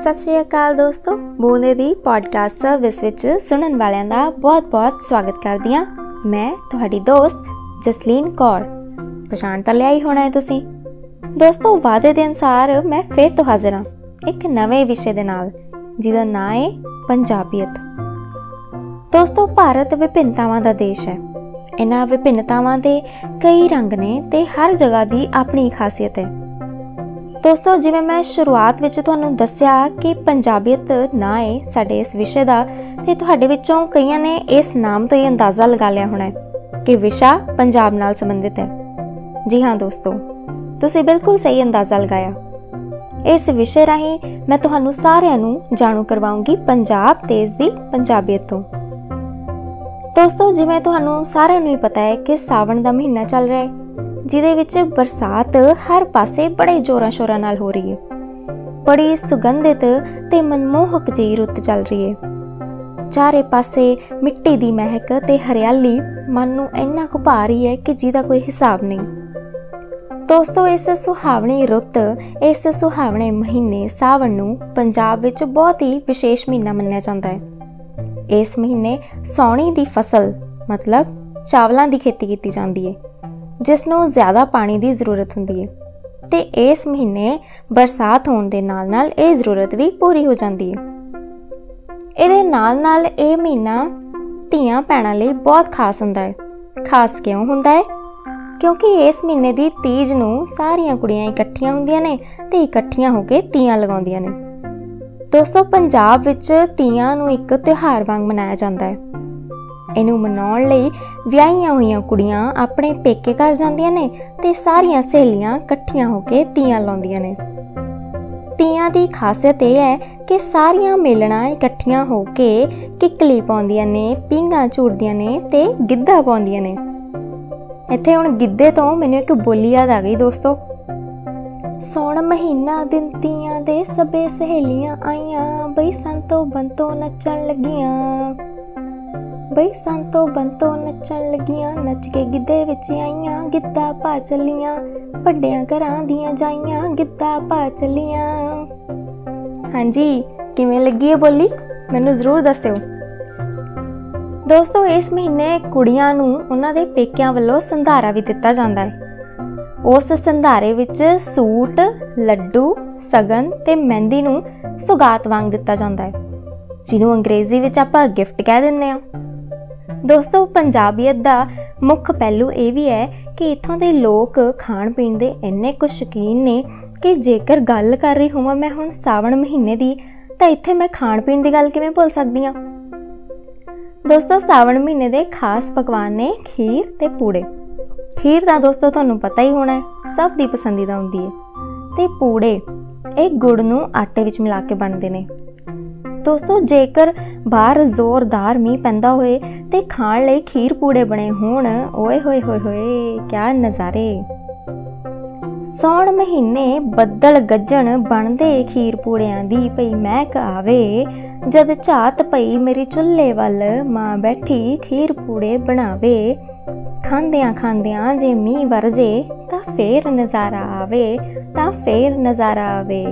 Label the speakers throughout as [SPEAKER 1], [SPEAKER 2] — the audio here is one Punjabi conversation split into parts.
[SPEAKER 1] ਸਤਿ ਸ਼੍ਰੀ ਅਕਾਲ ਦੋਸਤੋ, ਬੂੰਦੇ ਦੀ ਪੋਡਕਾਸਟ ਸਰਵਿਸ ਵਿੱਚ ਸੁਣਨ ਵਾਲਿਆਂ ਦਾ ਬਹੁਤ-ਬਹੁਤ ਸਵਾਗਤ ਕਰਦੀ ਹਾਂ। ਮੈਂ ਤੁਹਾਡੀ ਦੋਸਤ ਜਸਲੀਨ ਕੌਰ। ਪਛਾਣ ਤਾਂ ਲਿਆ ਹੀ ਹੋਣਾ ਹੈ ਤੁਸੀਂ। ਦੋਸਤੋ, ਵਾਅਦੇ ਦੇ ਅਨਸਾਰ ਮੈਂ ਫੇਰ ਤੋਂ ਹਾਜ਼ਰ ਹਾਂ, ਇੱਕ ਨਵੇਂ ਵਿਸ਼ੇ ਦੇ ਨਾਲ, ਜਿਹਦਾ ਨਾਂ ਹੈ ਪੰਜਾਬੀਅਤ। ਦੋਸਤੋ, ਭਾਰਤ ਵਿਭਿੰਨਤਾਵਾਂ ਦਾ ਦੇਸ਼ ਹੈ। ਇਹਨਾਂ ਵਿਭਿੰਨਤਾਵਾਂ ਦੇ ਕਈ ਰੰਗ ਨੇ ਤੇ ਹਰ ਜਗ੍ਹਾ ਦੀ ਆਪਣੀ ਖਾਸੀਅਤ ਹੈ। ਦੋਸਤੋ, ਜਿਵੇਂ ਮੈਂ ਸ਼ੁਰੂਆਤ ਵਿੱਚ ਤੁਹਾਨੂੰ ਦੱਸਿਆ ਕਿ ਪੰਜਾਬੀਅਤ ਨਾ ਹੈ ਸਾਡੇ ਇਸ ਵਿਸ਼ੇ ਦਾ, ਤੇ ਤੁਹਾਡੇ ਵਿੱਚੋਂ ਕਈਆਂ ਨੇ ਇਸ ਨਾਮ ਤੋਂ ਹੀ ਅੰਦਾਜ਼ਾ ਲਗਾ ਲਿਆ ਹੋਣਾ ਹੈ ਕਿ ਵਿਸ਼ਾ ਪੰਜਾਬ ਨਾਲ ਸੰਬੰਧਿਤ ਹੈ। ਜੀ ਹਾਂ ਦੋਸਤੋ, ਤੁਸੀਂ ਬਿਲਕੁਲ ਸਹੀ ਅੰਦਾਜ਼ਾ ਲਗਾਇਆ। ਇਸ ਵਿਸ਼ੇ ਰਾਹੀਂ ਮੈਂ ਤੁਹਾਨੂੰ ਸਾਰਿਆਂ ਨੂੰ ਜਾਣੂ ਕਰਵਾਉਂਗੀ ਪੰਜਾਬ ਤੇ ਇਸ ਦੀ ਪੰਜਾਬੀਅਤ ਤੋਂ। ਦੋਸਤੋ, ਜਿਵੇਂ ਤੁਹਾਨੂੰ ਸਾਰਿਆਂ ਨੂੰ ਹੀ ਪਤਾ ਹੈ ਕਿ ਸਾਵਣ ਦਾ ਮਹੀਨਾ ਚੱਲ ਰਿਹਾ ਹੈ ਜਿਹਦੇ ਵਿੱਚ ਬਰਸਾਤ ਹਰ ਪਾਸੇ ਬੜੇ ਜ਼ੋਰਾਂ ਸ਼ੋਰਾਂ ਨਾਲ ਹੋ ਰਹੀ ਹੈ। ਬੜੀ ਸੁਗੰਧਿਤ ਤੇ ਮਨਮੋਹਕ ਜਿਹੀ ਰੁੱਤ ਚੱਲ ਰਹੀ ਹੈ। ਚਾਰੇ ਪਾਸੇ ਮਿੱਟੀ ਦੀ ਮਹਿਕ ਤੇ ਹਰਿਆਲੀ ਮਨ ਨੂੰ ਇੰਨਾ ਕੁ ਭਾ ਰਹੀ ਹੈ ਕਿ ਜਿਹਦਾ ਕੋਈ ਹਿਸਾਬ ਨਹੀਂ। ਦੋਸਤੋ, ਇਸ ਸੁਹਾਵਣੀ ਰੁੱਤ, ਇਸ ਸੁਹਾਵਣੇ ਮਹੀਨੇ ਸਾਵਣ ਨੂੰ ਪੰਜਾਬ ਵਿੱਚ ਬਹੁਤ ਹੀ ਵਿਸ਼ੇਸ਼ ਮਹੀਨਾ ਮੰਨਿਆ ਜਾਂਦਾ ਹੈ। ਇਸ ਮਹੀਨੇ ਸੌਣੀ ਦੀ ਫਸਲ, ਮਤਲਬ ਚਾਵਲਾਂ ਦੀ ਖੇਤੀ ਕੀਤੀ ਜਾਂਦੀ ਹੈ। ਜਿਸ ਨੂੰ ਜ਼ਿਆਦਾ ਪਾਣੀ ਦੀ ਜ਼ਰੂਰਤ ਹੁੰਦੀ ਹੈ। ਤੇ ਇਸ ਮਹੀਨੇ ਬਰਸਾਤ ਹੋਣ ਦੇ ਨਾਲ-ਨਾਲ ਇਹ ਜ਼ਰੂਰਤ ਵੀ ਪੂਰੀ ਹੋ ਜਾਂਦੀ ਹੈ। ਇਹਦੇ ਨਾਲ-ਨਾਲ ਇਹ ਮਹੀਨਾ ਧੀਆਂ ਪੈਣਾ ਲਈ ਬਹੁਤ ਖਾਸ ਹੁੰਦਾ ਹੈ। ਖਾਸ ਕਿਉਂ ਹੁੰਦਾ ਹੈ? ਕਿਉਂਕਿ ਇਸ ਮਹੀਨੇ ਦੀ ਤੀਜ ਨੂੰ ਸਾਰੀਆਂ ਕੁੜੀਆਂ ਇਕੱਠੀਆਂ ਹੁੰਦੀਆਂ ਨੇ ਤੇ ਇਕੱਠੀਆਂ ਹੋ ਕੇ ਤੀਆਂ ਲਗਾਉਂਦੀਆਂ ਨੇ। ਦੋਸਤੋ, ਪੰਜਾਬ ਵਿੱਚ ਤੀਆਂ ਨੂੰ ਇੱਕ ਤਿਉਹਾਰ ਵਾਂਗ ਮਨਾਇਆ ਜਾਂਦਾ ਹੈ। ਇਹਨੂੰ ਮਨਾਉਣ ਲਈ ਵਿਆਹੀਆਂ ਹੋਈਆਂ ਕੁੜੀਆਂ ਆਪਣੇ ਪੇਕੇ ਘਰ ਜਾਂਦੀਆਂ ਨੇ ਤੇ ਸਾਰੀਆਂ ਸਹੇਲੀਆਂ ਇਕੱਠੀਆਂ ਹੋ ਕੇ ਤੀਆਂ ਲਾਉਂਦੀਆਂ ਨੇ। ਤੀਆਂ ਦੀ ਖਾਸੀਅਤ ਇਹ ਹੈ ਕਿ ਸਾਰੀਆਂ ਮੇਲਣਾ ਇਕੱਠੀਆਂ ਹੋ ਕੇ ਕਿੱਕਲੀ ਪਾਉਂਦੀਆਂ ਨੇ ਪਿੰਗਾ ਝੂੜਦੀਆਂ ਨੇ ਤੇ ਗਿੱਧਾ ਪਾਉਂਦੀਆਂ ਨੇ। ਇੱਥੇ ਹੁਣ ਗਿੱਧੇ ਤੋਂ ਮੈਨੂੰ ਇੱਕ ਬੋਲੀ ਯਾਦ ਆ ਗਈ ਦੋਸਤੋ। ਸੌਣ ਮਹੀਨਾ ਦਿਨ ਤੀਆਂ ਦੇ ਸਭੇ ਸਹੇਲੀਆਂ ਆਈਆਂ, ਬਈ ਸੰਤੋ ਬੰਤੋ ਨੱਚਣ ਲੱਗੀਆਂ। ਬਈ ਸੰਤੋ ਬੰਤੋ ਨੱਚਣ ਲੱਗੀਆਂ, ਨੱਚ ਕੇ ਗਿੱਧੇ ਵਿੱਚ ਆਈਆਂ, ਗਿੱਧਾ ਪਾ ਚੱਲੀਆਂ, ਵੱਡਿਆਂ ਘਰਾਂ ਦੀਆਂ ਜਾਈਆਂ, ਗਿੱਧਾ ਪਾ ਚੱਲੀਆਂ। ਹਾਂਜੀ, ਕਿਵੇਂ ਲੱਗੀ ਇਹ ਬੋਲੀ? ਮੈਨੂੰ ਜ਼ਰੂਰ ਦੱਸਿਓ। ਦੋਸਤੋ, ਇਸ ਮਹੀਨੇ ਕੁੜੀਆਂ ਨੂੰ ਉਹਨਾਂ ਦੇ ਪੇਕਿਆਂ ਵੱਲੋਂ ਸੰਧਾਰਾ ਵੀ ਦਿੱਤਾ ਜਾਂਦਾ ਹੈ। ਉਸ ਸੰਧਾਰੇ ਵਿੱਚ ਸੂਟ, ਲੱਡੂ, ਸਗਨ ਤੇ ਮਹਿੰਦੀ ਨੂੰ ਸੁਗਾਤ ਵਾਂਗ ਦਿੱਤਾ ਜਾਂਦਾ ਹੈ, ਜਿਹਨੂੰ ਅੰਗਰੇਜ਼ੀ ਵਿੱਚ ਆਪਾਂ ਗਿਫਟ ਕਹਿ ਦਿੰਦੇ ਆ ਦੋਸਤੋ, ਪੰਜਾਬੀਅਤ ਦਾ ਮੁੱਖ ਪਹਿਲੂ ਇਹ ਵੀ ਹੈ ਕਿ ਇਥੋਂ ਦੇ ਲੋਕ ਖਾਣ ਪੀਣ ਦੇ ਇੰਨੇ ਕੁ ਸ਼ਕੀਨ ਨੇ ਕਿ ਜੇਕਰ ਗੱਲ ਕਰ ਰਹੀ ਹਾਂ ਮੈਂ ਹੁਣ ਸਾਵਣ ਮਹੀਨੇ ਦੀ, ਤਾਂ ਇੱਥੇ ਮੈਂ ਖਾਣ ਪੀਣ ਦੀ ਗੱਲ ਕਿਵੇਂ ਭੁੱਲ ਸਕਦੀ ਹਾਂ? ਦੋਸਤੋ, ਸਾਵਣ ਮਹੀਨੇ ਦੇ ਖਾਸ ਪਕਵਾਨ ਨੇ ਖੀਰ ਤੇ ਪੂੜੇ। ਖੀਰ ਦਾ ਦੋਸਤੋ ਤੁਹਾਨੂੰ ਪਤਾ ਹੀ ਹੋਣਾ ਹੈ, ਸਭ ਦੀ ਪਸੰਦੀਦਾ ਹੁੰਦੀ ਹੈ। ਤੇ ਪੂੜੇ, ਇਹ ਗੁੜ ਨੂੰ ਆਟੇ ਵਿੱਚ ਮਿਲਾ ਕੇ ਬਣਦੇ ਨੇ। ਦੋਸਤੋ, ਜੇਕਰ ਬਾਹਰ ਜ਼ੋਰਦਾਰ ਮੀਂਹ ਪੈਂਦਾ ਹੋਏ ਤੇ ਖਾਣ ਲਈ ਖੀਰ ਪੂੜੇ ਬਣੇ ਹੋਣ, ਓਏ ਹੋਏ ਹੋਏ ਹੋਏ ਕੀ ਨਜ਼ਾਰੇ। ਸੌਣ ਮਹੀਨੇ ਬੱਦਲ ਗੱਜਣ ਬਣਦੇ ਖੀਰ ਪੂੜਿਆਂ ਦੀ ਪਈ ਮਹਿਕ ਆਵੇ, ਜਦ ਝਾਤ ਪਈ ਮੇਰੀ ਚੁੱਲ੍ਹੇ ਵੱਲ ਮਾਂ ਬੈਠੀ ਖੀਰ ਪੂੜੇ ਬਣਾਵੇ। ਖਾਂਦਿਆਂ ਖਾਂਦਿਆਂ ਜੇ ਮੀਂਹ ਵਰਜੇ ਤਾਂ ਫੇਰ ਨਜ਼ਾਰਾ ਆਵੇ, ਤਾਂ ਫੇਰ ਨਜ਼ਾਰਾ ਆਵੇ।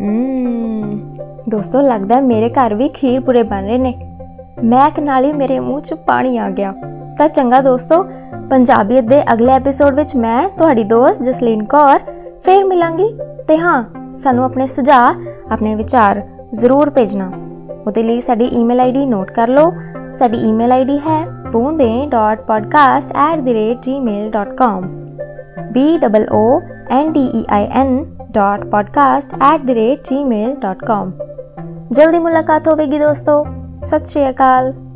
[SPEAKER 1] ਹਮ ਦੋਸਤੋ, ਲੱਗਦਾ ਮੇਰੇ ਘਰ ਵੀ ਖੀਰ ਪੂਰੇ ਬਣ ਰਹੇ ਨੇ। ਮੈਕ ਨਾਲ ਹੀ ਮੇਰੇ ਮੂੰਹ 'ਚ ਪਾਣੀ ਆ ਗਿਆ। ਤਾਂ ਚੰਗਾ ਦੋਸਤੋ ਪੰਜਾਬੀਅਤ ਦੇ ਅਗਲੇ ਐਪੀਸੋਡ ਵਿੱਚ ਮੈਂ, ਤੁਹਾਡੀ ਦੋਸਤ ਜਸਲੀਨ ਕੌਰ ਫੇਰ ਮਿਲਾਂਗੀ। ਤੇ ਹਾਂ, ਸਾਨੂੰ ਆਪਣੇ ਸੁਝਾਅ, ਆਪਣੇ ਵਿਚਾਰ ਜ਼ਰੂਰ ਭੇਜਣਾ। ਉਹਦੇ ਲਈ ਸਾਡੀ ਈਮੇਲ ਆਈਡੀ ਨੋਟ ਕਰ ਲਓ। ਸਾਡੀ ਈਮੇਲ ਆਈਡੀ ਹੈ boonde.podcast@gmail.com b o o n d e i n podcast@gmail.com ਜਲਦੀ ਮੁਲਾਕਾਤ ਹੋਵੇਗੀ ਦੋਸਤੋ। ਸਤਿ ਸ਼੍ਰੀ ਅਕਾਲ।